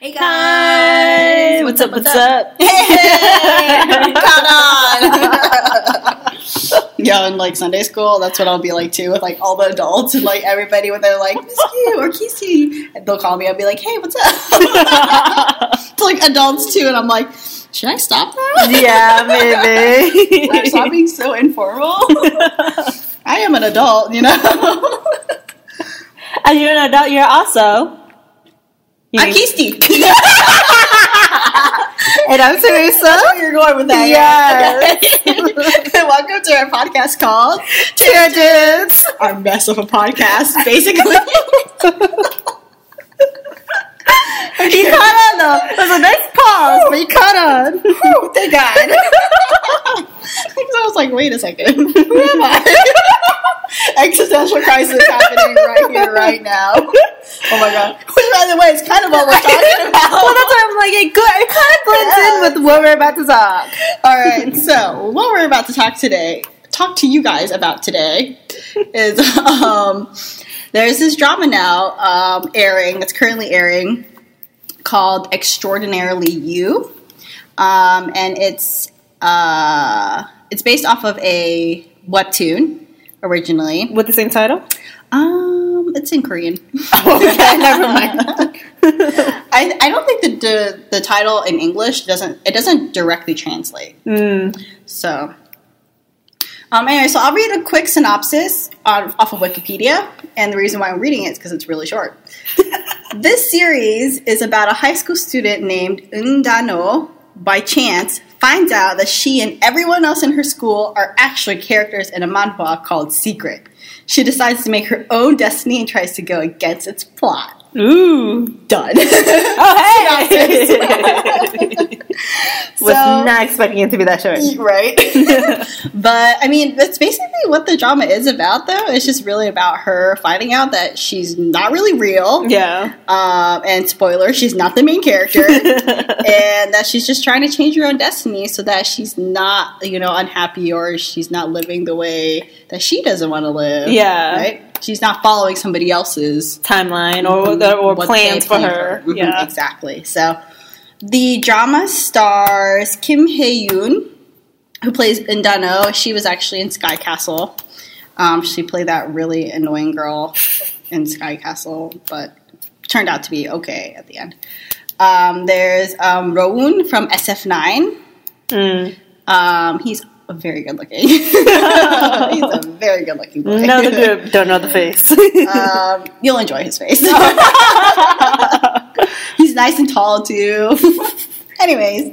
Hey guys, what's up? What's up? Hey, caught on. yeah, in like Sunday school, that's what I'll be like too, with like all the adults and like everybody when they're like Miss Q or Kissy, and they'll call me. I'll be like, Hey, what's up? it's like adults too, and I'm like, Should I stop that? yeah, maybe. Should I stop being so informal. I am an adult, you know. As you're an adult, you're also. You I'm Kisti. and I'm Teresa. Where you're going with that. Yes. yeah. Welcome to our podcast called Tangents. Our mess of a podcast, basically. You caught on though. It was a nice pause, but he caught on. Whew, thank God. I was like, wait a second. Who am I? Existential crisis happening right here, right now. Oh my God. Which, by the way, is kind of what we're talking about. Well, that's why I'm like, it, it kind of blends in with what we're about to talk. All right, so what we're about to talk today, talk to you guys about today, is um, there's this drama now um, airing. It's currently airing called "Extraordinarily You," um, and it's uh, it's based off of a webtoon originally. With the same title? Um, it's in Korean. okay, never mind. I, I don't think the, the the title in English doesn't it doesn't directly translate. Mm. So, um, anyway, so I'll read a quick synopsis on, off of Wikipedia, and the reason why I'm reading it is because it's really short. this series is about a high school student named Eun Dan-oh, by chance, finds out that she and everyone else in her school are actually characters in a manhwa called Secret. She decides to make her own destiny and tries to go against its plot. Ooh. Done. Oh, hey! Was not expecting it to be that short. right? but I mean, that's basically what the drama is about, though. It's just really about her finding out that she's not really real. Yeah. Um, and spoiler, she's not the main character. and that she's just trying to change her own destiny so that she's not, you know, unhappy or she's not living the way that she doesn't want to live. Yeah. Right? She's not following somebody else's Timeline or, or Mm-hmm. plans for her. Mhm, Yeah. exactly. So the drama stars Kim Hye Yoon, who plays Eun Dan-oh. She was actually in Sky Castle. Um, she played that really annoying girl in Sky Castle, but turned out to be okay at the end. Um, there's um, Rowoon from SF9. Mm. Um, he's very good looking. he's a very good looking boy. Know the group, don't know the face. um, you'll enjoy his face. He's nice and tall too. Anyways,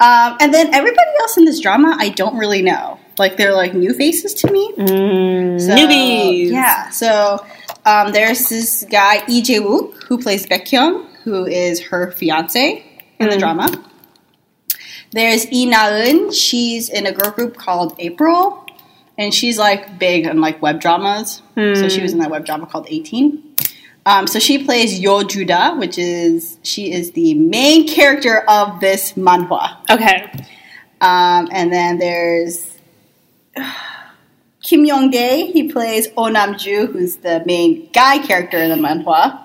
um, and then everybody else in this drama, I don't really know. Like they're like new faces to me. Mm, So, newbies. Yeah. So um, there's this guy Lee Jae Wook who plays Baek Kyung, who is her fiance in the Mm. drama. There's Inaun. She's in a girl group called April, and she's like big in like web dramas. So she was in that web drama called 18. Um, so she plays Yeo Ju Da, which is she is the main character of this manhwa. Okay. Um, and then there's Kim Young Dae. He plays Oh Nam Ju, who's the main guy character in the manhwa.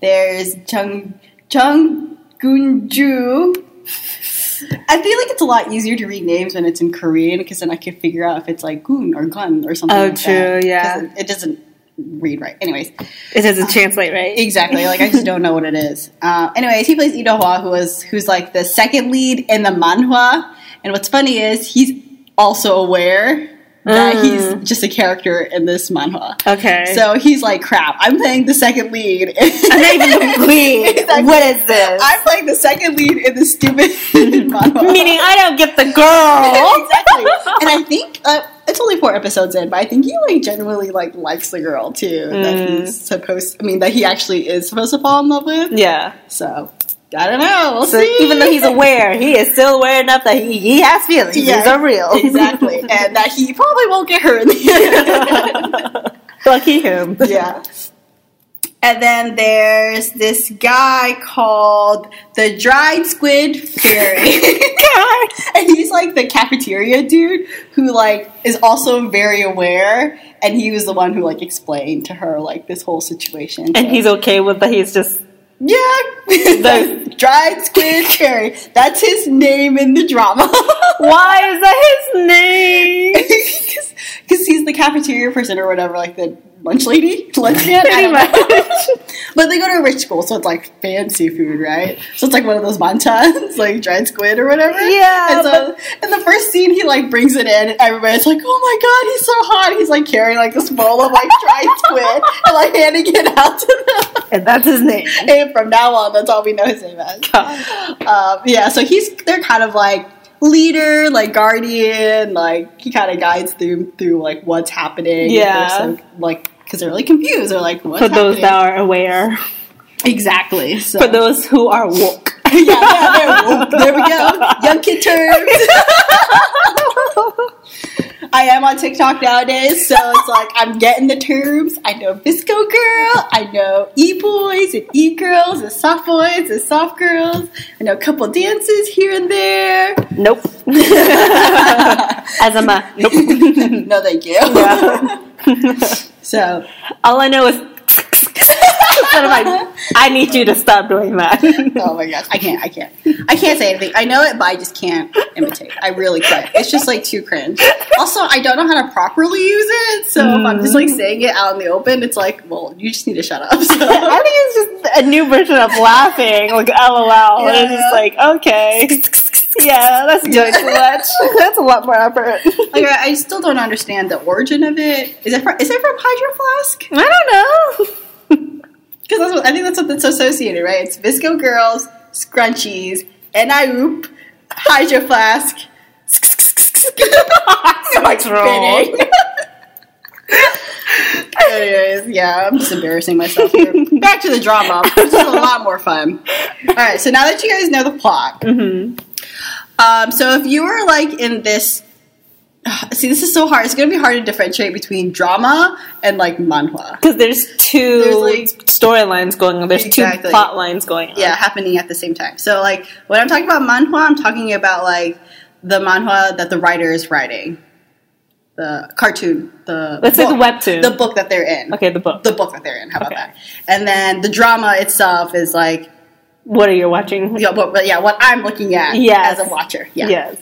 There's Chung Chung Gun Ju. I feel like it's a lot easier to read names when it's in Korean because then I can figure out if it's like Gun or Gun or something. Oh, like true, that. yeah. It, it doesn't read right. Anyways, It doesn't translate right. Exactly. Like I just don't know what it is. Uh, anyways, he plays Hwa, who was who's like the second lead in the manhwa. And what's funny is he's also aware that Mm. he's just a character in this manhwa. Okay. So he's like, "Crap! I'm playing the second lead." I'm not even the lead. Exactly. What is this? I'm playing the second lead in the stupid manhwa. Meaning I don't get the girl. exactly. And I think uh, it's only four episodes in, but I think he like genuinely like likes the girl too. That Mm. he's supposed. I mean, that he actually is supposed to fall in love with. yeah. So I don't know. We'll So see. even though he's aware, he is still aware enough that he, he has feelings. Yeah, These are real. exactly, and that he probably won't get her in the end. Lucky him. yeah. And then there's this guy called the Dried Squid Fairy. and he's like the cafeteria dude who like is also very aware and he was the one who like explained to her like this whole situation. And So- he's okay with that. He's just Yeah, the dried squid cherry. That's his name in the drama. Why is that his name? Because he's the cafeteria person or whatever, like the lunch lady, lunch man. Pretty much. But they go to a rich school, so it's like fancy food, right? So it's like one of those montans, like dried squid or whatever. Yeah, And so in the first scene, he like brings it in, and everybody's like, "Oh my god, he's so hot!" He's like carrying like this bowl of like dried squid and like handing it out to them. And that's his name. And from now on, that's all we know his name as. Um, yeah, so he's they're kind of like leader, like guardian, like he kind of guides through through like what's happening. Yeah. They're like because they're really confused. They're like, what's For those happening? that are aware. exactly. So. For those who are woke. yeah, yeah, there, whoop, there we go. Young kid terms. I am on TikTok nowadays, so it's like I'm getting the terms. I know VSCO girl, I know e boys and e girls, and soft boys and soft girls. I know a couple dances here and there. Nope. As I'm a nope. no, thank you. Yeah. so All I know is instead of like, I need you to stop doing that. Oh my gosh, I can't, I can't, I can't say anything. I know it, but I just can't imitate. I really can't. It's just like too cringe. Also, I don't know how to properly use it, so if I'm just like mm. saying it out in the open, it's like, well, you just need to shut up. So. I think it's just a new version of laughing, like LOL. And it's just like, okay. Yeah, that's doing too much. That's a lot more effort. like, I I still don't understand the origin of it. Is it from, is it from Hydro Flask? I don't know. Because that's what I think that's what that's associated, right? It's VSCO Girls, Scrunchies, and I oop, Hydro Flask. What's wrong? Anyways, yeah, I'm just embarrassing myself here. Back to the drama. This is a lot more fun. All right, so now that you guys know the plot, hmm um, so if you were like in this, see, this is so hard. It's gonna be hard to differentiate between drama and like manhwa. Because there's two like- storylines going on. There's Exactly. two plot lines going on. Yeah, happening at the same time. So like when I'm talking about manhwa, I'm talking about like the manhwa that the writer is writing, the cartoon, the Let's say the webtoon. the book that they're in. Okay, the book. the book that they're in. How about Okay. that? And then the drama itself is like, what are you watching? yeah, what, what- yeah, what I'm looking at Yes. as a watcher. Yeah. Yes.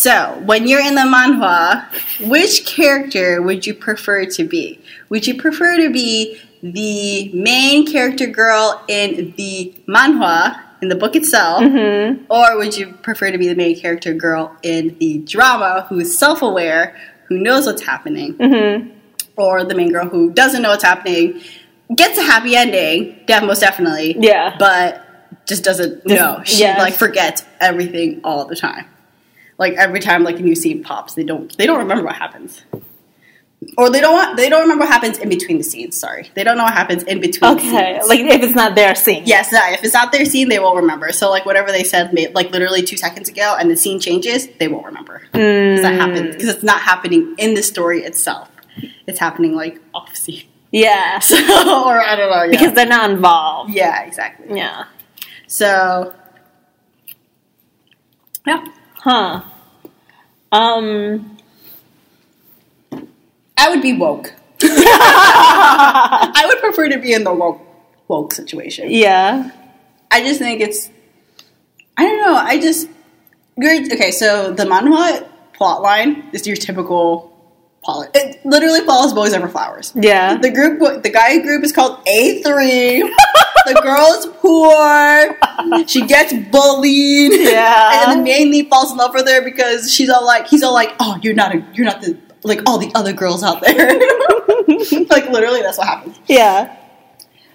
So when you're in the manhwa, which character would you prefer to be? Would you prefer to be the main character girl in the manhwa in the book itself, hmm or would you prefer to be the main character girl in the drama who is self-aware, who knows what's happening? hmm or the main girl who doesn't know what's happening gets a happy ending, def- most definitely. Yeah. But just doesn't know. She yeah. like forgets everything all the time. Like every time like a new scene pops, they don't they don't remember what happens. Or they don't want, they don't remember what happens in between the scenes. Sorry, they don't know what happens in between. the Okay. scenes. Like if it's not their scene. yes, if it's not their scene, they won't remember. So like whatever they said, like literally two seconds ago, and the scene changes, they won't remember. Mm. That happens because it's not happening in the story itself. It's happening like off scene. Yeah. So, or I don't know. Yeah. Because they're not involved. yeah, exactly. Yeah. So, yeah, Huh. Um. I would be woke. I would prefer to be in the woke woke situation. Yeah. I just think it's. I don't know. I just. You're, okay, so the manhwa plot line is your typical plot. It literally follows boys over flowers. Yeah. The group, the guy group is called A three. the girl's poor. She gets bullied. Yeah. And then the main lead falls in love with her because she's all like, he's all like, oh, you're not a, you're not the like all the other girls out there. like literally, that's what happens. Yeah.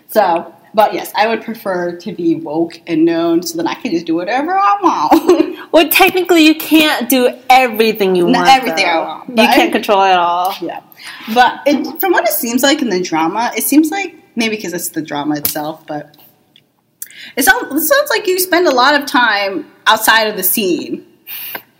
So, but yes, I would prefer to be woke and known so then I can just do whatever I want. Well, technically, you can't do everything you Not want. everything I want, You I- can't control it all. yeah, but it, from what it seems like in the drama, it seems like maybe because it's the drama itself, but it sounds, it sounds like you spend a lot of time outside of the scene,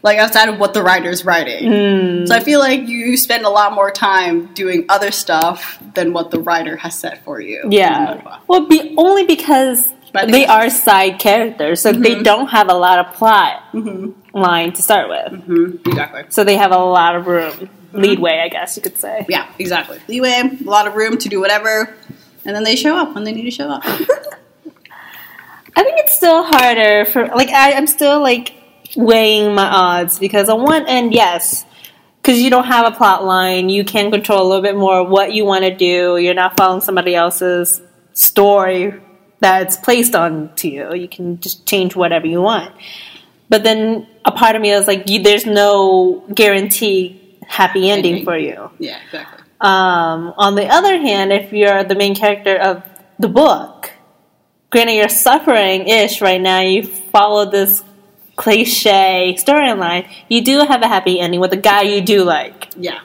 like outside of what the writer's writing. Mm. So I feel like you spend a lot more time doing other stuff than what the writer has set for you. Yeah. Well, be only because they are side characters, so they don't have a lot of plot Mhm. line to start with. Mhm. Exactly. So they have a lot of room, leadway, I guess you could say. Yeah, exactly. Leeway, a lot of room to do whatever, and then they show up when they need to show up. I think it's still harder for like I, I'm still like weighing my odds because on one end, yes, because you don't have a plot line, you can control a little bit more what you want to do. You're not following somebody else's story that's placed onto you. You can just change whatever you want. But then a part of me is like, you, there's no guarantee happy ending Ending. for you. Yeah, exactly. Um, on the other hand, if you're the main character of the book, granted you're suffering ish right now, you follow this cliche storyline, you do have a happy ending with a guy you do like. Yeah.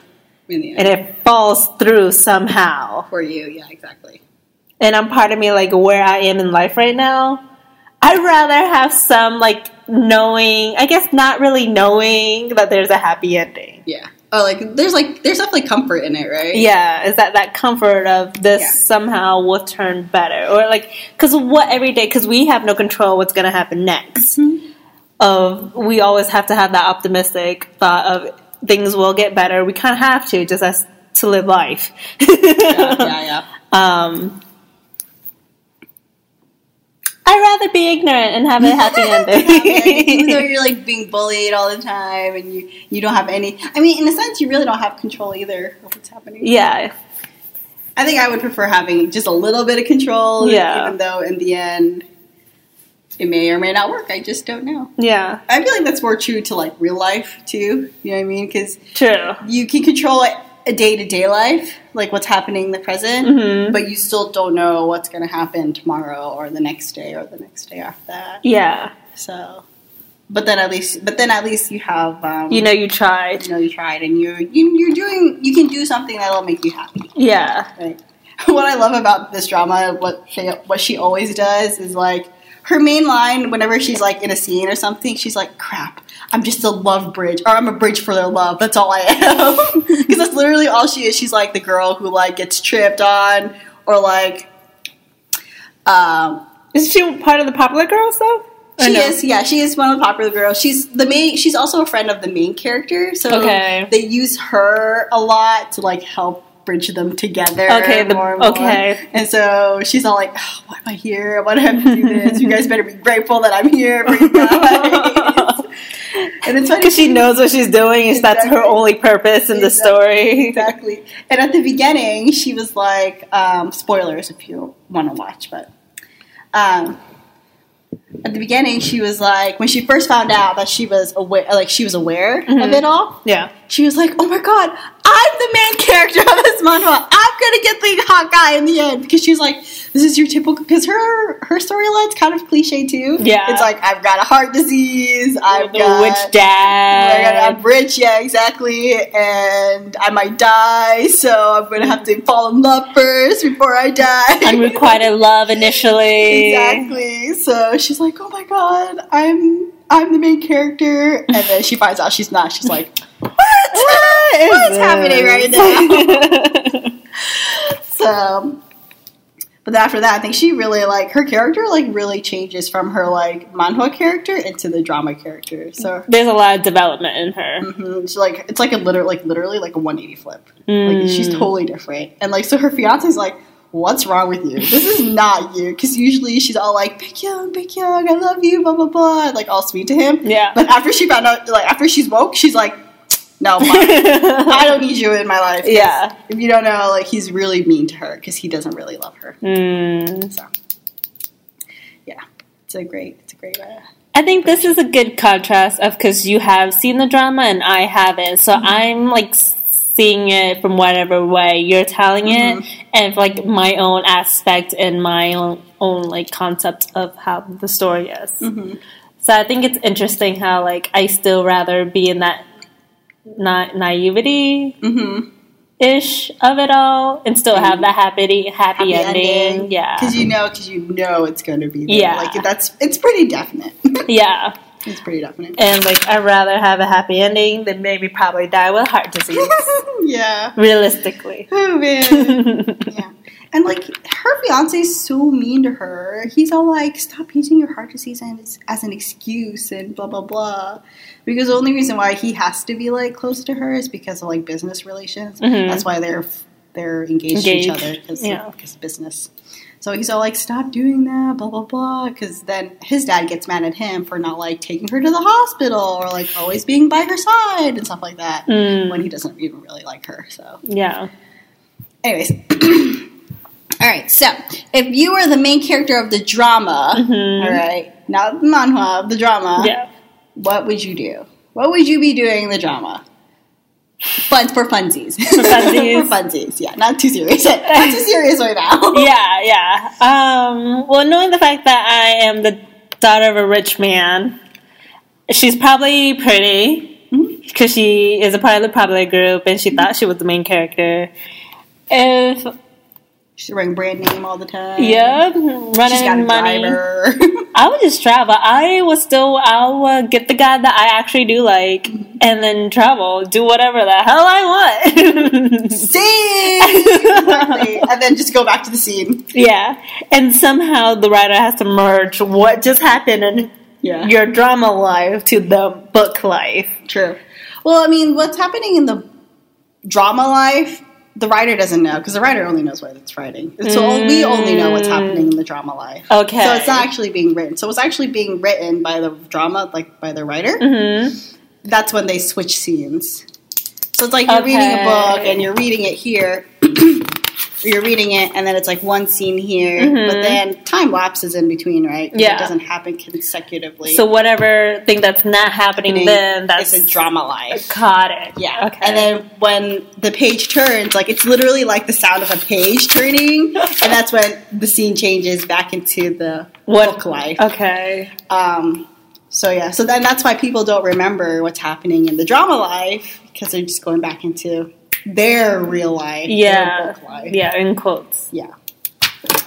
And it falls through somehow. for you, yeah, exactly. And I'm part of me like where I am in life right now. I'd rather have some like knowing, I guess not really knowing that there's a happy ending. Yeah. Oh, like there's like there's definitely comfort in it, right? Yeah, is that that comfort of this Yeah. somehow will turn better, or like because what every day because we have no control what's going to happen next. Of we always have to have that optimistic thought of things will get better. We kind of have to just as to live life. yeah, yeah, yeah. Um, I'd rather be ignorant and have a happy Like, even though you're like being bullied all the time and you you don't have any I mean in a sense you really don't have control either of what's happening. yeah, I think I would prefer having just a little bit of control Yeah. even though in the end it may or may not work. I just don't know. yeah, I feel like that's more true to like real life too. You know what I mean? Because true. you can control a day to day life, like what's happening in the present, Mhm. but you still don't know what's going to happen tomorrow or the next day or the next day after that. Yeah, So, but then at least, but then at least you have, um, you know you tried. you know, you tried and you're you, you're doing, you can do something that'll make you happy. Yeah, Right. What I love about this drama, what she, what she always does is like her main line whenever she's like in a scene or something, she's like, "Crap, I'm just a love bridge, or I'm a bridge for their love. That's all I am." Because that's literally all she is. She's like the girl who like gets tripped on, or like, um, is she part of the popular girls though? She no? is, yeah, she is one of the popular girls. She's the main. She's also a friend of the main character, so Okay. they use her a lot to like help bridge them together. Okay, the- more and more. okay. And so she's all like, oh, "Why am I here? Why do I have to do this? You guys better be grateful that I'm here for you guys." and it's funny Because she knows what she's doing, and that's her only purpose in the story. exactly. And at the beginning, she was like, um, spoilers if you want to watch, but um, at the beginning, she was like, when she first found out that she was aware, like she was aware of Mhm. it all, Yeah. She was like, oh my god, I'm the main character of this manhwa. I'm gonna get the hot guy in the end because she's like, this is your typical because her her storyline's kind of cliche too. Yeah. it's like I've got a heart disease. I've the got witch dad. I'm rich, yeah, exactly, and I might die, so I'm gonna have to fall in love first before I die. Unrequited love initially. exactly. So she's like, "Oh my god, I'm I'm the main character," and then she finds out she's not. She's like, "What? What is What's happening right now? So, but after that, I think she really like her character like really changes from her like manhwa character into the drama character. So. There's a lot of development in her. hmm It's like it's like a literal like literally like a 180 flip. Mm. Like she's totally different, and like so her fiance's like, "What's wrong with you? This is not you." Because usually she's all like, "Baek Kyung, Baekhyun, I love you," blah blah blah, like all sweet to him. Yeah. But after she found out, like after she's woke, she's like, "No, I don't need you in my life. Yeah. If you don't know, like he's really mean to her because he doesn't really love her. Mm. So, yeah, it's a great, it's a great. Uh, I think this is a good contrast of because you have seen the drama and I haven't, so Mm-hmm. I'm like seeing it from whatever way you're telling Mhm. it, and like my own aspect and my own own like concept of how the story is. mhm. So I think it's interesting how like I still rather be in that na- naivety Mhm. ish of it all and still have the happy happy, ending. Yeah, because you know, because you know it's going to be. There. Yeah. like that's it's pretty definite. yeah. it's pretty definite. And like I'd rather have a happy ending than maybe probably die with heart disease. yeah. Realistically. Oh man. yeah. And like her fiance is so mean to her. He's all like, "Stop using your heart disease as, as an excuse," and blah blah blah. Because the only reason why he has to be like close to her is because of like business relations. Mhm. That's why they're they're engaged, to each other because yeah. because business. So he's all like, "Stop doing that," blah blah blah. Because then his dad gets mad at him for not like taking her to the hospital or like always being by her side and stuff like that. Mm. When he doesn't even really like her. So, Yeah. anyways. all right. So, if you were the main character of the drama, Mhm. all right, not the manhwa, the drama, Yeah. what would you do? What would you be doing in the drama? Fun for funsies. For funsies. for funsies. Yeah, not too serious. not too serious right now. Yeah, yeah. Um, well, knowing the fact that I am the daughter of a rich man, she's probably pretty because she is a part of the popular group and she thought she was the main character. If She's wearing brand name all the time. yeah, She's got a running money. I would just travel. I would still, I would uh, get the guy that I actually do like, and then travel, do whatever the hell I want. Exactly. And then just go back to the scene. yeah, and somehow the writer has to merge what just happened in Yeah. your drama life to the book life. True. Well, I mean, what's happening in the drama life, the writer doesn't know because the writer only knows what it's writing. So we only know what's happening in the drama life. Okay. So it's not actually being written. So it's actually being written by the drama, like by the writer. hmm That's when they switch scenes. So it's like you're reading a book and you're reading it here. you're reading it and then it's like one scene here, Mhm. but then time lapses in between, right? Yeah. It doesn't happen consecutively. So whatever thing that's not happening then, that's a drama life. Got it. Yeah. Okay. And then when the page turns, like it's literally like the sound of a page turning, and that's when the scene changes back into the What- book life. okay. Um, so yeah, so then that's why people don't remember what's happening in the drama life because they're just going back into their real life, Yeah. life. Yeah, in quotes. Yeah.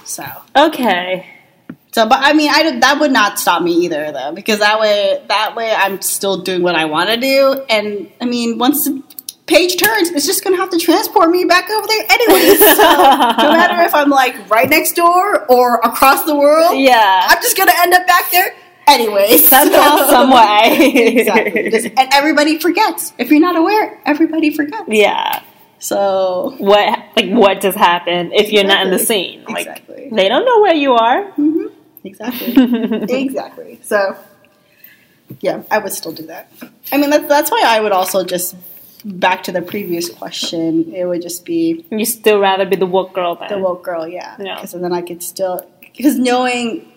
So, Okay. so, but I mean, I that would not stop me either, though, because that way, that way, I'm still doing what I want to do, and I mean, once the page turns, it's just gonna have to transport me back over there anyway. So, no matter if I'm like right next door or across the world, Yeah. I'm just gonna end up back there anyway. Somehow, So- some way. exactly. Just- and everybody forgets. If you're not aware, everybody forgets. yeah. So, What like what just happened if you're not in the scene? Like Exactly. they don't know where you are. mhm, exactly, exactly. So, yeah, I would still do that. I mean, that's that's why I would also just back to the previous question. It would just be You still rather be the woke girl then. the woke girl, yeah, Yeah. because then I could still because knowing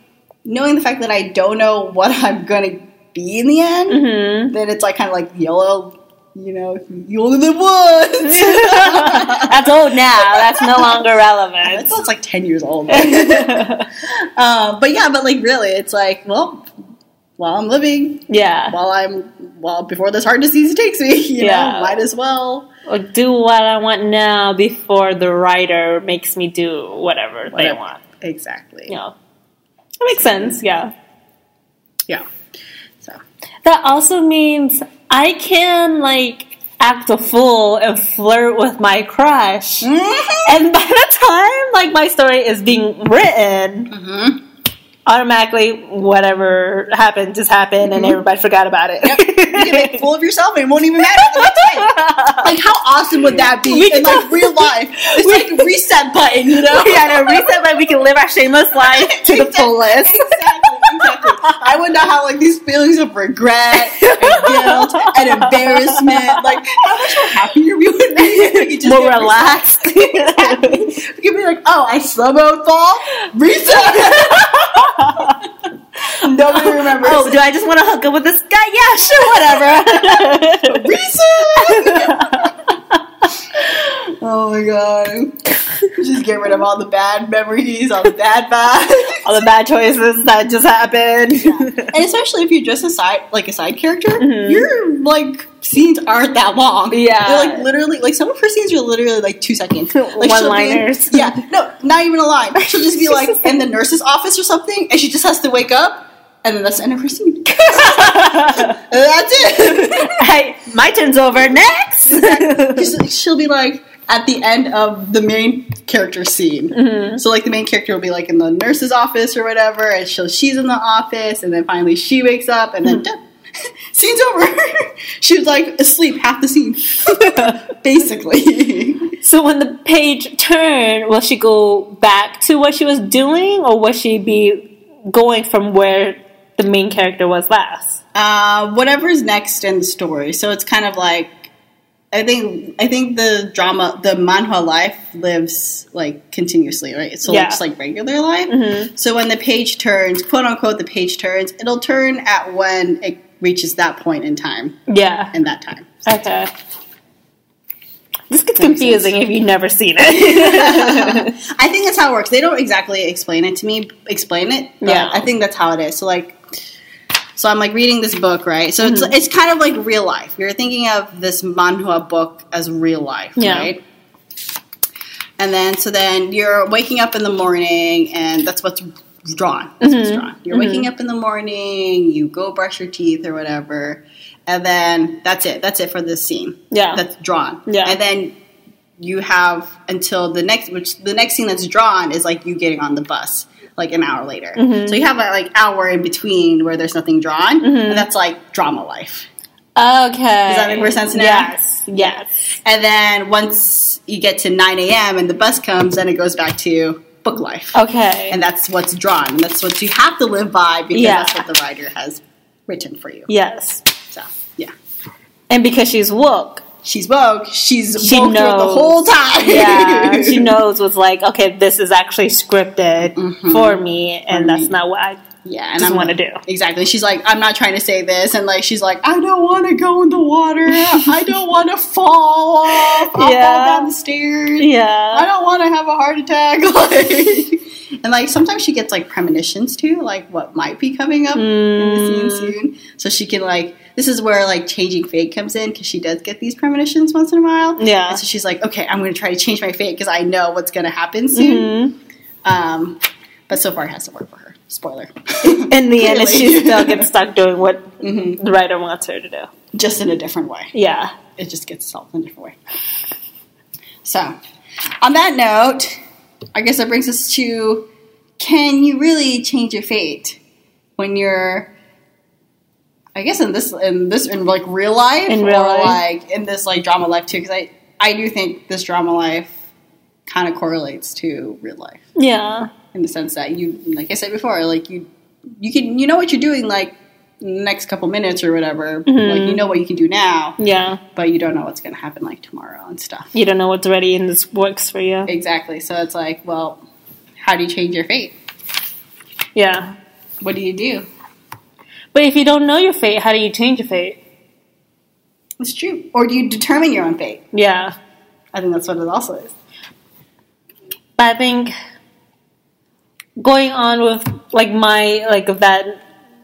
knowing the fact that I don't know what I'm gonna be in the end, hmm then it's like kind of like YOLO. You know, you only live once. That's old now. That's no longer relevant. That's like ten years old. um, but yeah, but like really, it's like, well, while I'm living, yeah. while I'm, well, before this heart disease takes me, you Yeah. know, might as well. Like, do what I want now before the writer makes me do whatever, they want. Exactly. Yeah. That makes sense, yeah. Yeah. So That also means I can like act a fool and flirt with my crush. And by the time like my story is being written, Mhm. automatically whatever happened just happened and Mhm. everybody forgot about it. you can make a fool of yourself and it won't even matter the next day. Like how awesome would that be We in like real life? It's like a reset button, you know? yeah, no, reset button. we can live our shameless life to the fullest. Exactly, exactly. I would not have like these feelings of regret and guilt and embarrassment. Like, how much more happier we would be if we just More relaxed. Exactly. We could be like, oh, I mode fall, reset. Nobody oh, remembers. Oh, do I just want to hook up with this guy? Yeah, sure, whatever. reset. Oh my god. Just get rid of all the bad memories, all the bad vibes. All the bad choices that just happened. And especially if you're just a side, like a side character, Mhm. your like scenes aren't that long. Yeah. they're like literally like some of her scenes are literally like two seconds. Like she'll be One-liners. Yeah, no, not even a line. She'll just be like in the nurse's office or something, and she just has to wake up, and then that's the end of her scene. that's it. hey, my turn's over. Next. She's- she'll be like at the end of the main character scene. Mhm. So like the main character will be like in the nurse's office or whatever, and she'll she's in the office, and then finally she wakes up, and then Mhm. scene's over. she was like asleep half the scene, basically. So when the page turned, will she go back to what she was doing, or will she be going from where the main character was last? Uh, whatever's next in the story. So it's kind of like I think I think the drama, the manhwa life lives like continuously, right? So Yeah. it's like regular life. Mhm. So when the page turns, quote unquote, the page turns, it'll turn at when it reaches that point in time, Yeah. in that time. Okay. This gets confusing if you've never seen it. I think that's how it works. They don't exactly explain it to me, explain it. Yeah. I think that's how it is. So like, so I'm like reading this book, right? So Mm-hmm. it's it's kind of like real life. You're thinking of this manhwa book as real life, Yeah. right? And then so then you're waking up in the morning, and that's what's drawn. That's what's Mhm. drawn. You're waking up in the morning. You go brush your teeth or whatever, and then that's it. That's it for this scene yeah. that's drawn. Yeah. And then you have until the next, which the next scene that's drawn is like you getting on the bus, like an hour later. Mhm. So you have a like hour in between where there's nothing drawn, Mhm. and that's like drama life. okay. Does that make more sense now? Yes. Yes. And then once you get to 9 a.m. and the bus comes, then it goes back to book life. Okay. And that's what's drawn. And that's what you have to live by because Yeah. that's what the writer has written for you. yes. So, yeah. And because she's woke, She's woke. She's She woke throughout the whole time. yeah, she knows was like, okay, this is actually scripted Mhm. for me, and For that's me. not what I Yeah, and I'm want to do. Exactly. She's like, I'm not trying to say this, and like she's like, I don't want to go in the water. I don't want to fall off. I'll Yeah. fall down the stairs. Yeah, I don't want to have a heart attack. Like, and like sometimes she gets like premonitions too, like what might be coming up in the scene Mm. soon. So she can like, this is where like changing fate comes in because she does get these premonitions once in a while. Yeah. And so she's like, okay, I'm going to try to change my fate because I know what's going to happen soon. Mhm. Um, but so far it hasn't worked for her. Spoiler. In the end, she still gets stuck doing what Mhm. the writer wants her to do. Just in a different way. Yeah. It just gets solved in a different way. So, on that note, I guess that brings us to can you really change your fate when you're I guess in this in this in like real life In real or life. like in this like drama life too because I I do think this drama life kind of correlates to real life Yeah. in the sense that you like I said before like you you can you know what you're doing like next couple minutes or whatever Mhm. like you know what you can do now Yeah. but you don't know what's going to happen like tomorrow and stuff. You don't know what's ready and this works for you. Exactly. So it's like, well, how do you change your fate? Yeah. What do you do? But if you don't know your fate, how do you change your fate? It's true. Or do you determine your own fate? Yeah. I think that's what it also is. But I think going on with like my like of that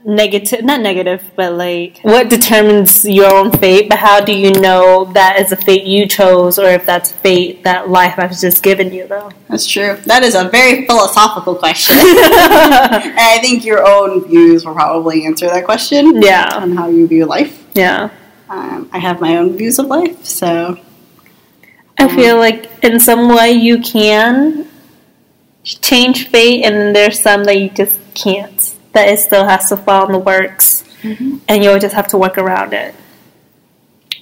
negative not negative but like what determines your own fate but how do you know that is a fate you chose or if that's fate that life has just given you though That's true. That is a very philosophical question. and I think your own views will probably answer that question yeah on how you view life. yeah Um, I have my own views of life, so i feel like in some way you can change fate and there's some that you just can't that it still has to fall in the works and you'll just have to work around it.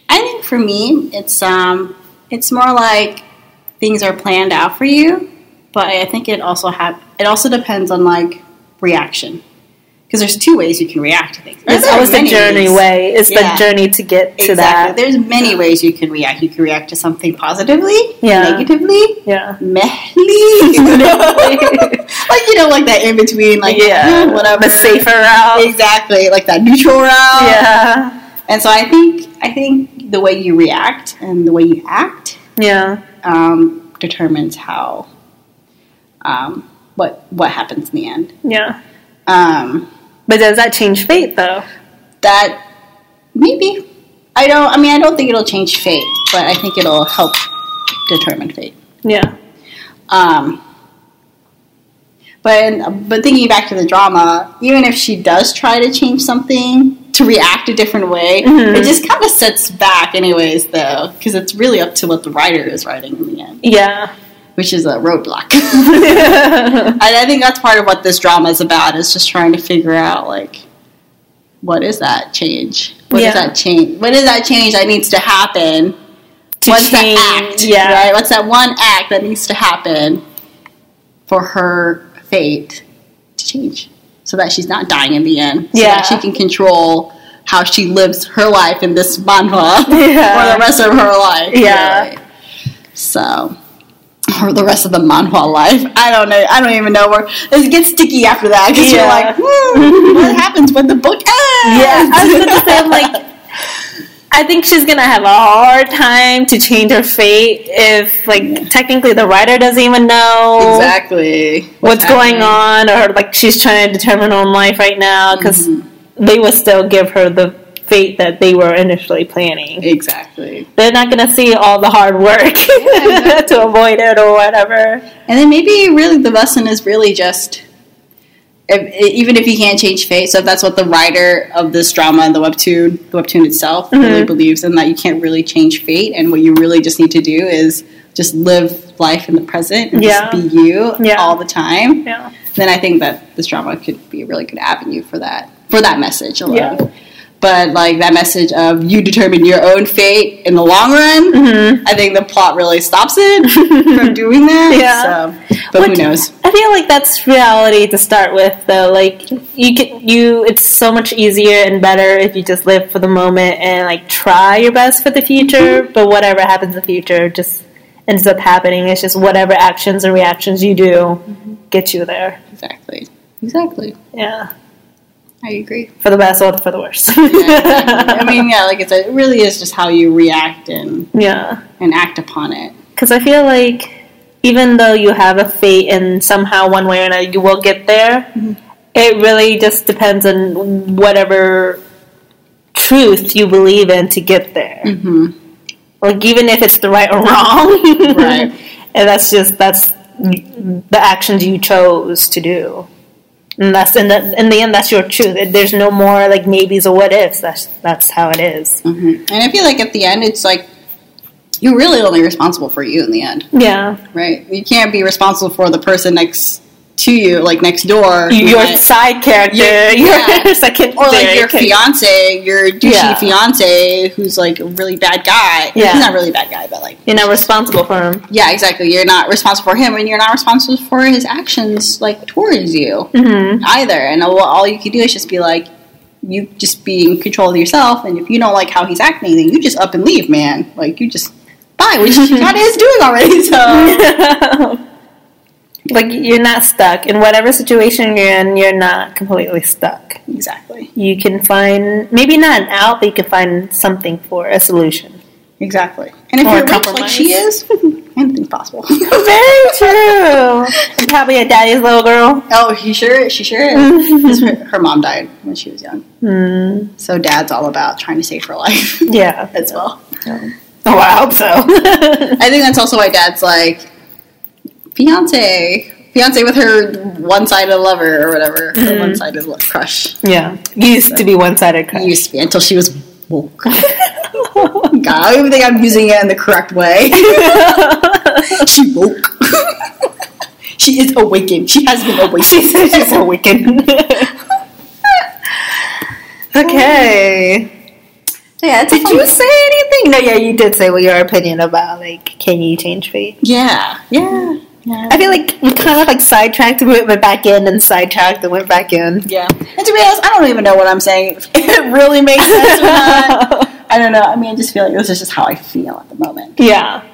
I think for me, it's um, it's more like things are planned out for you, but I think it also have it also depends on like reaction because there's two ways you can react to things. It's always the journey ways. way. It's Yeah. the journey to get to Exactly. that. There's many ways you can react. You can react to something positively, Yeah. negatively, Yeah. mehly, like you know, like that in between, like yeah. whatever, The safer route. exactly, like that neutral route. Yeah. And so I think I think the way you react and the way you act Yeah. um, determines how um, what what happens in the end. Yeah. Um, But does that change fate though? that maybe I don't. I mean, I don't think it'll change fate, but I think it'll help determine fate. Yeah. Um, but but thinking back to the drama, even if she does try to change something to react a different way, Mhm. it just kind of sets back, anyways, though, because it's really up to what the writer is writing in the end, Yeah. Which is a roadblock. and I think that's part of what this drama is about is just trying to figure out like what is that change? What Yeah. does that change? What is that change that needs to happen? To What's change, that act? yeah. Right? What's that one act that needs to happen for her fate to change? So that she's not dying in the end. So Yeah. that she can control how she lives her life in this manhwa Yeah. for the rest of her life. Yeah. really. So or the rest of the manhwa life. I don't know. I don't even know where it gets sticky after that because Yeah. you're like, what happens when the book ends? Yeah, I was gonna say, I'm like, I think she's gonna have a hard time to change her fate if, like, technically the writer doesn't even know exactly what's going on, or like she's trying to determine her own life right now because Mm-hmm. they will still give her the fate that they were initially planning. Exactly. They're not gonna see all the hard work to avoid it or whatever. And then maybe really the lesson is really just. If, even if you can't change fate, so if that's what the writer of this drama and the webtoon, the webtoon itself, really mm-hmm. believes in, that you can't really change fate, and what you really just need to do is just live life in the present and Yeah. just be you Yeah. all the time. Yeah. then I think that this drama could be a really good avenue for that for that message alone. Yeah. But like that message of you determine your own fate in the long run, Mm-hmm. I think the plot really stops it from doing that. Yeah. So, but Which- who knows? I feel like that's reality to start with, though. Like you can, you, it's so much easier and better if you just live for the moment and like try your best for the future. But whatever happens in the future just ends up happening. It's just whatever actions and reactions you do get you there. Exactly. Exactly. Yeah, I agree. for the best or for the worst. Yeah, exactly. I mean, yeah, like it's a, it really is just how you react and yeah. and act upon it. Because I feel like even though you have a fate and somehow one way or another you will get there, it really just depends on whatever truth you believe in to get there. Mm-hmm. Like even if it's the right or wrong, Right. and that's just that's the actions you chose to do. And that's in the in the end, that's your truth. There's no more like maybes or what ifs. That's that's how it is. hmm And I feel like at the end, it's like you're really only responsible for you in the end. Yeah, Right. You can't be responsible for the person next to you, like next door. your side character, Yeah, your second, or like your fiance, your douchey Yeah. fiance who's like a really bad guy. Yeah. He's not really a bad guy, but like You're not responsible for him. yeah, exactly. You're not responsible for him and you're not responsible for his actions like towards you Mm-hmm. either. And all, all you can do is just be like you just be in control of yourself and if you don't like how he's acting, then you just up and leave, man. Like you just bye, which he kinda is doing already, so like you're not stuck in whatever situation you're in. You're not completely stuck. Exactly. You can find maybe not an out, but you can find something for a solution. Exactly. And if Or you're rich like she is, anything's possible. Very true. And probably a daddy's little girl. oh, he sure she sure is her, mom died when she was young. Hmm. So dad's all about trying to save her life Yeah. as well. Oh, I hope so. I think that's also why dad's like fiance. Fiance with her one-sided lover or whatever, her mm-hmm. one-sided lo- crush. yeah. Used to be one-sided crush. Used to be until she was woke. God, I don't even think I'm using it in the correct way. she woke. she is awakened. She has been awakened. she she's awakened. okay. yeah, Did you say anything? No, yeah, you did say what your opinion about like can you change fate? Yeah, yeah, I feel like we kind of like sidetracked, we went back in, and sidetracked, and went back in. Yeah. And to be honest, I don't even know what I'm saying. If it really makes sense or not. I don't know. I mean, I just feel like this is just how I feel at the moment. yeah.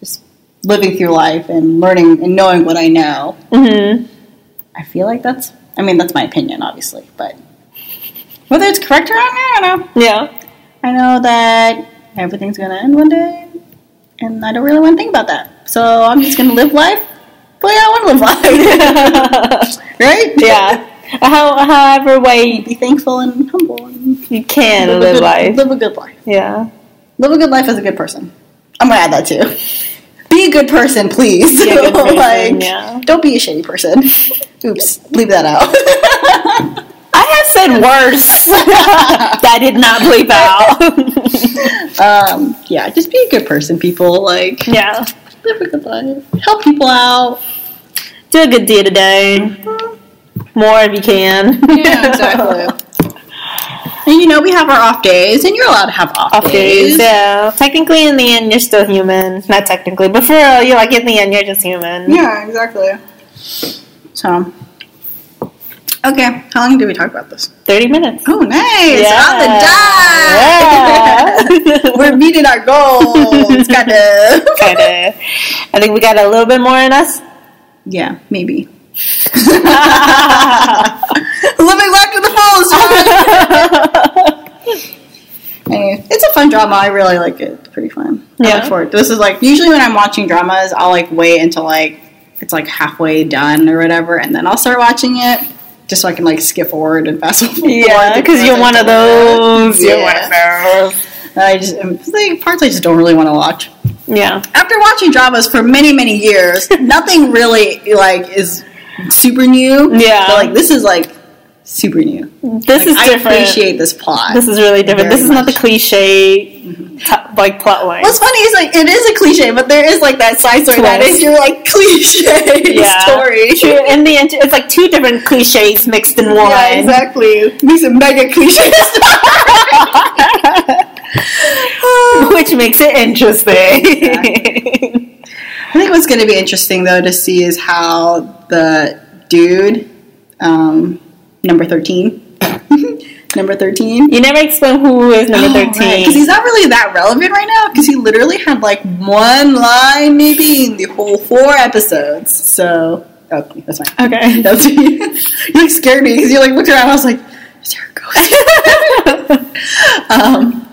Just living through life and learning and knowing what I know. hmm I feel like that's, I mean, that's my opinion, obviously. But whether it's correct or wrong, I don't know. Yeah. I know that everything's going to end one day. And I don't really want to think about that. So I'm just going to live life the way I want to live life. right? yeah. How, however way Be thankful and humble. And you can live, live, a good, life. live a good life. Yeah. Live a good life as a good person. I'm gonna add that too. Be a good person, please. Good person, like, yeah. don't be a shitty person. Oops, leave that out. I have said worse. that I did not bleep out. um, yeah, just be a good person, people. Like, yeah. Live a good life. Help people out. Do a good deed today. More if you can. Yeah, exactly. And you know, we have our off days, and you're allowed to have off, Off days. days, yeah. Technically, in the end, you're still human. Not technically, but for real, you're like in the end, you're just human. Yeah, exactly. So, okay, how long did we talk about this? Thirty minutes. Oh, nice! Yeah. On the dot. Yeah. We're meeting our goals, kind of. kind of. I think we got a little bit more in us. Yeah, maybe. Living life to the fullest. anyway, it's a fun drama. I really like it. It's pretty fun. I Yeah. look forward. This is like usually when I'm watching dramas, I'll like wait until like it's like halfway done or whatever, and then I'll start watching it just so I can like skip forward and fast forward. yeah, because you're one of those. You're one of those. I just um, like parts I just don't really want to watch. Yeah. After watching dramas for many many years, nothing really like is super new. Yeah. but like this is like super new. This Like, is I appreciate this plot. This is really different. This is not the much. Mm-hmm. cliche like plot line. What's funny is like it is a cliche, but there is like that side story that Twist. your like cliche yeah. story. True. In the end, it's like two different cliches mixed in one. Yeah, exactly. Makes it mega cliche. Which makes it interesting. I think what's going to be interesting though to see is how the dude, um, number thirteen, number thirteen. you never explain who is number 13. because thirteen. he's not really that relevant right now. Because he literally had like one line maybe in the whole four episodes. So okay, that's fine. okay. That's you scared me because you like looked around. I was like, "Is there a ghost?" um,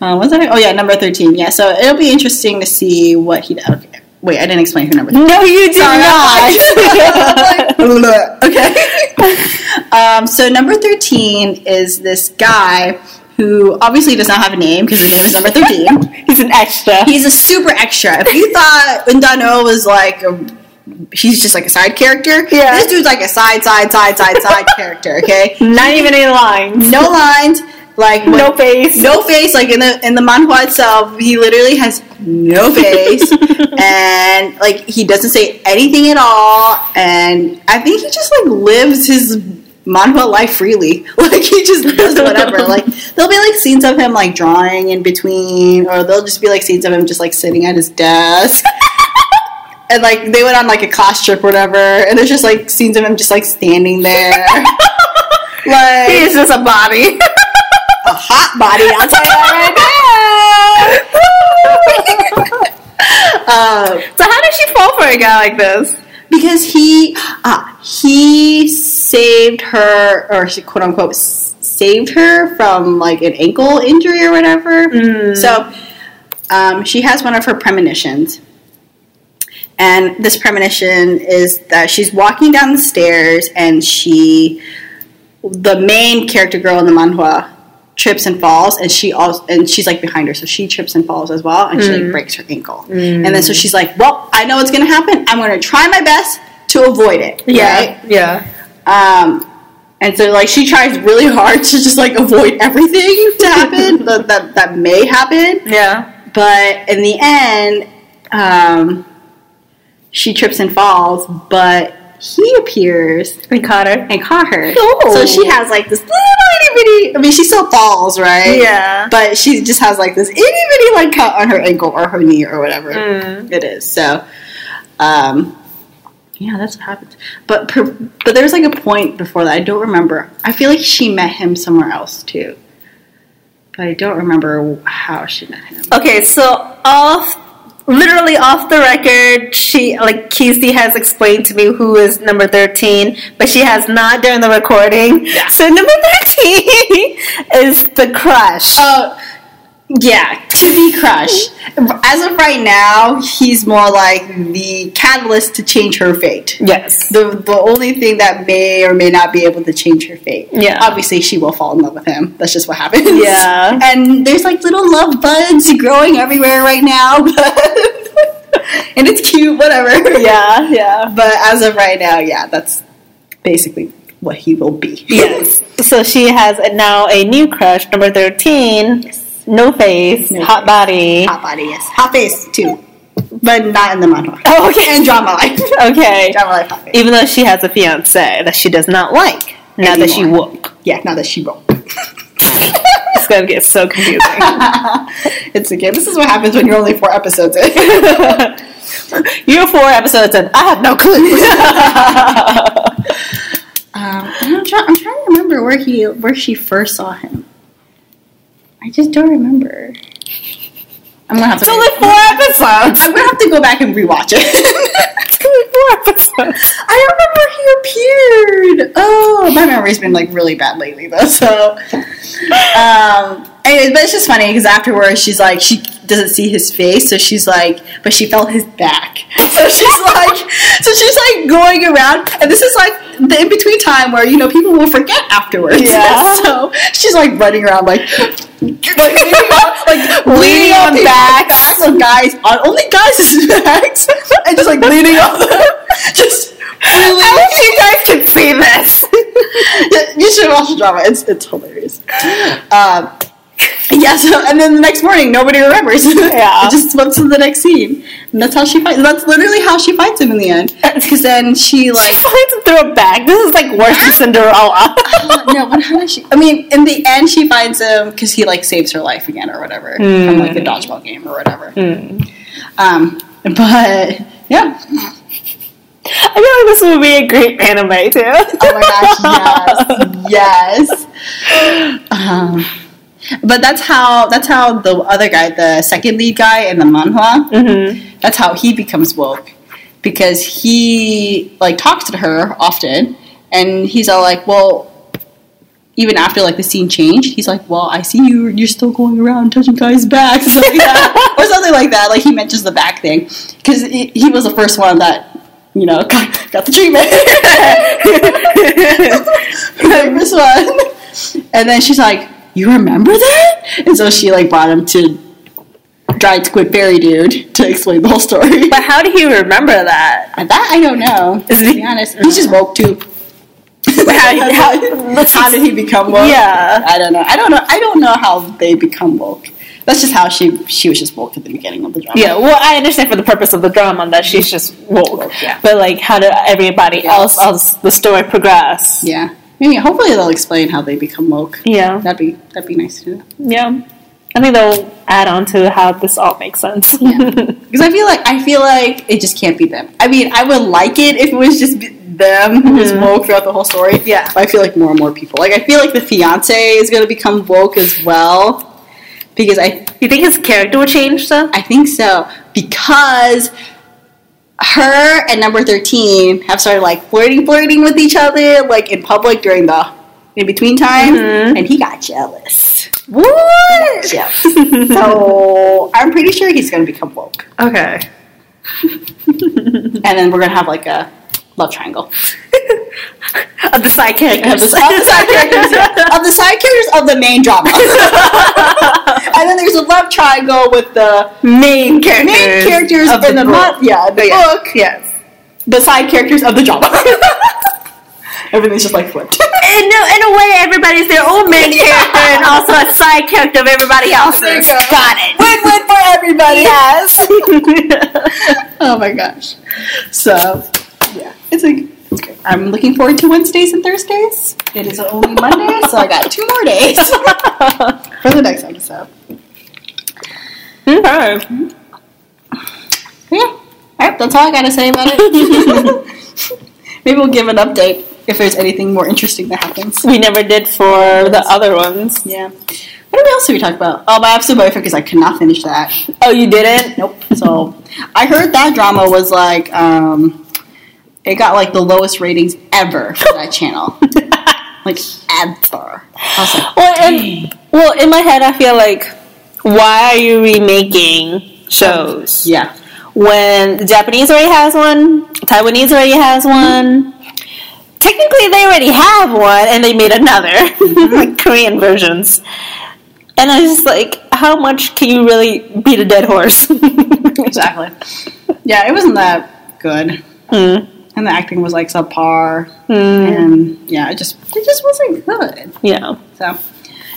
uh, what's that? Oh yeah, number thirteen. Yeah, so it'll be interesting to see what he. Okay. Wait, I didn't explain who number. 13 no, you did Sorry, not. Like, okay. Um, so number thirteen is this guy who obviously does not have a name because his name is number thirteen. he's an extra. He's a super extra. If you thought Eun Dan-oh was like a, he's just like a side character, Yeah. this dude's like a side, side, side, side, side character. Okay, not even in lines. no lines, like No face. no face. Like in the in the manhwa itself, he literally has no face, and like he doesn't say anything at all. And I think he just like lives his manhwa life freely. Like he just does whatever. like there'll be like scenes of him like drawing in between, or there'll just be like scenes of him just like sitting at his desk. And like they went on like a class trip, or whatever, and there's just like scenes of him just like standing there, like He's just a body. a hot body. I'll tell you that right now. uh, so how did she fall for a guy like this? Because he uh, he saved her, or she quote unquote saved her from like an ankle injury or whatever. Mm. So um, she has one of her premonitions. And this premonition is that she's walking down the stairs and she, the main character girl in the manhwa, trips and falls, and she also and she's like behind her, so she trips and falls as well, and she like breaks her ankle. And then so she's like, "Well, I know what's gonna happen. I'm gonna try my best to avoid it." right? yeah. Um, and so like she tries really hard to just like avoid everything to happen that, that that may happen. Yeah. But in the end, um, she trips and falls, but he appears We caught her. and caught her. Oh. So she has like this little itty bitty. I mean, she still falls, right? Yeah. But she just has like this itty bitty like cut on her ankle or her knee or whatever Mm. it is. So, um, yeah, that's what happens. But per, but there's like a point before that I don't remember. I feel like she met him somewhere else too, but I don't remember how she met him. Okay, so off, literally off the record, she like Keisty has explained to me who is number thirteen, but she has not during the recording. So number thirteen is the crush. Oh, yeah, to be crush. As of right now, he's more like the catalyst to change her fate. yes. The the only thing that may or may not be able to change her fate. Yeah. Obviously, she will fall in love with him. That's just what happens. Yeah. And there's like little love buds growing everywhere right now, and it's cute, whatever. Yeah, yeah. But as of right now, yeah, that's basically what he will be. Yes. So she has now a new crush, number thirteen. No face, No hot face. body. Hot body, yes. Hot face too, but not in the manhwa. Oh, okay. And drama life. Okay. drama life. Hot face. Even though she has a fiance that she does not like now that she Anymore. woke. Yeah, now that she broke. It's gonna get so confusing. it's okay. This is what happens when you're only four episodes in. You're four episodes and I have no clue. Um, I'm, try- I'm trying to remember where he where she first saw him. I just don't remember. I'm gonna have to. it's only four episodes. I'm gonna have to go back and rewatch it. It's only four episodes. I remember he appeared. Oh, my memory's been like really bad lately though. So, um, anyways, but it's just funny because afterwards she's like she doesn't see his face, so she's like, but she felt his back. So she's like, so she's like going around, and this is like the in between time where you know people will forget afterwards. Yeah. so she's like running around like. Like leaning on, like Leaning on on backs. backs of guys on only guys' backs, and just like leaning on them, just really I wish you guys could see this. you should watch the drama. It's it's hilarious. Um, yeah. So and then the next morning, nobody remembers. Yeah. it just swept to the next scene, and that's how she fights. That's literally how she fights him in the end. Because then she like. She finds him through a bag. This is like worse than Cinderella. no, but how does she? I mean, in the end, she finds him because he like saves her life again or whatever from like the dodgeball game or whatever. Um, but yeah, I feel like this would be a great anime too. Oh my gosh, yes, yes. Um, but that's how that's how the other guy, the second lead guy in the manhwa, Mm-hmm. that's how he becomes woke because he like talks to her often, and he's all like, well. Even after like the scene changed, he's like, "Well, I see you. You're still going around touching guys' backs, or something like that, or something like that." Like he mentions the back thing because he, was the first one that you know got, got the treatment. the first one. And then she's like, You remember that? And so she like brought him to Dried Squid Berry Dude to explain the whole story. But how do you remember that? That I don't know. Is To be honest. He's just woke too. How- how, how did he become woke? Yeah. I don't know. I don't know. I don't know how they become woke. That's just how she she was just woke at the beginning of the drama. Yeah, well, I understand for the purpose of the drama that she's just woke. Yeah. But like, how did everybody Yeah. else, else the story progress? Yeah. Maybe hopefully they'll explain how they become woke. Yeah, That'd be that'd be nice to know. yeah. I think they'll add on to how this all makes sense. Because I feel like I feel like it just can't be them. I mean, I would like it if it was just them who was Mhm. woke throughout the whole story. Yeah. But I feel like more and more people. Like I feel like the fiance is going to become woke as well. Because I you think his character will change though? I think so because her and number thirteen have started like flirting, flirting with each other, like in public during the in between time, Mhm. and he got jealous. What? Yeah. so I'm pretty sure he's going to become woke, Okay. and then we're going to have like a love triangle of the side of characters. the, of the side characters of the side characters of the main drama, and then there's a love triangle with the main characters. main characters of in the, book. month, yeah, the Yeah. book, Yes. the side characters of the drama. Everything's just like flipped. In a, in a way, everybody's their own main character and also a side character of everybody else's. There go. Got it. Win win for everybody. Yes. Oh my gosh. So, yeah, it's like. I'm looking forward to Wednesdays and Thursdays. It is only Monday, so I got two more days for the next episode. okay. Yeah. All right, that's all I gotta say about it. Maybe we'll give an update if there's anything more interesting that happens. We never did for the other ones. Yeah. What else did we talk about? Oh, my absolute boyfriend because I could not finish that. Oh, you didn't? Nope. So I heard that drama was like um, it got like the lowest ratings ever for that channel. like ever. Like, Well, and, well, in my head, I feel like, why are you remaking shows yeah. when the Japanese already has one, Taiwanese already has one? Technically, they already have one, and they made another, like Korean versions. And I was just like, how much can you really beat a dead horse? Exactly. Yeah, it wasn't that good. Hmm. And the acting was like subpar. Hmm. And yeah, it just it just wasn't good. Yeah. So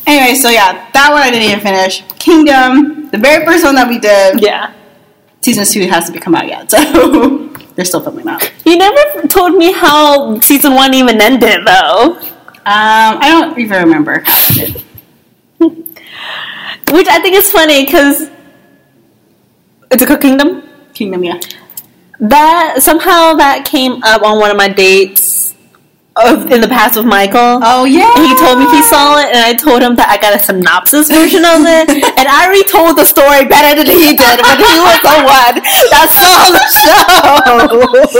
anyway, so yeah, that one I didn't even finish. Kingdom, the very first one that we did, Yeah. season two hasn't come out yet, so they're still filming that. You never told me how season one even ended, though. Um, I don't even remember how it ended. Which I think is funny because it's a Kingdom. Kingdom, yeah. That somehow that came up on one of my dates of, in the past with Michael. Oh yeah. And he told me he saw it, and I told him that I got a synopsis version of it, and I retold the story better than he did, but he was the one that saw the show.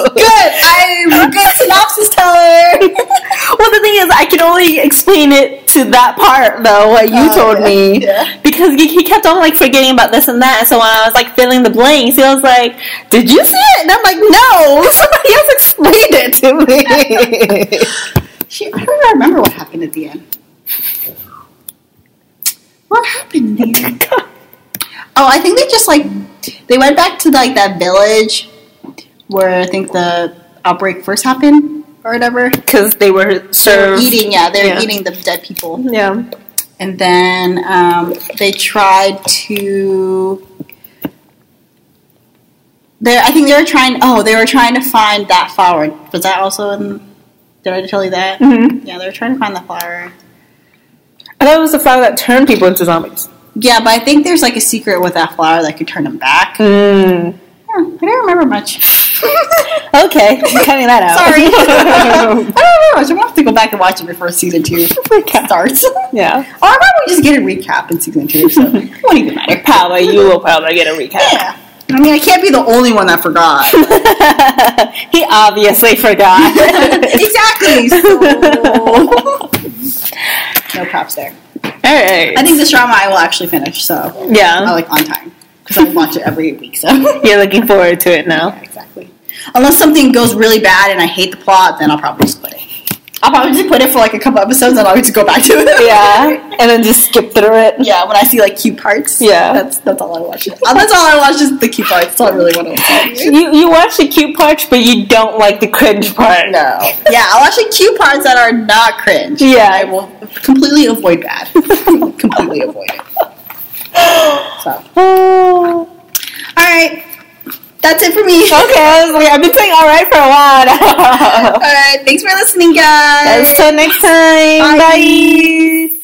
Good. I'm a good synopsis teller. well, the thing is, I can only explain it to that part, though, what you Oh, told yeah, me, yeah. because he, he kept on like forgetting about this and that. And so when I was like filling the blanks, he was like, "Did you see it?" And I'm like, "No, somebody else explained it to me." Shit, I don't even remember what happened at the end. What happened at the end? Oh, I think they just like they went back to like that village where I think the outbreak first happened or whatever. Because they were They were served eating, yeah, they were Yeah. eating the dead people, Yeah. and then um, they tried to. They, I think they were trying. Oh, they were trying to find that flower. Was that also in? Did I tell you that? Mm-hmm. Yeah, they were trying to find the flower. I thought it was the flower that turned people into zombies. Yeah, but I think there's like a secret with that flower that could turn them back. Mm. Yeah, I don't remember much. Okay, cutting that out. Sorry. I don't remember much. I'm gonna have to go back and watch it before season two starts. Yeah. Or probably just get a recap in season two, so it won't even matter. Probably you will probably get a recap. Yeah. I mean, I can't be the only one that forgot. he obviously forgot. exactly. So no props there. All right. I think this drama I will actually finish, so yeah, I like on time because I watch it every week. So you're looking forward to it now. Yeah, exactly. Unless something goes really bad and I hate the plot, then I'll probably just quit it. I'll probably just put it for like a couple episodes and I'll just go back to it. Yeah, and then just skip through it. yeah. When I see like cute parts, Yeah. that's that's all I watch. Uh, That's all I watch is the cute parts. That's all I really want to watch. You you watch the cute parts, but you don't like the cringe part. No, yeah, I'll watch the cute parts that are not cringe. Yeah. I will completely avoid bad. completely avoid it. So, all right, that's it for me. Okay, like, I've been saying all right for a while. All right, thanks for listening, guys. Until next time. Bye. Bye.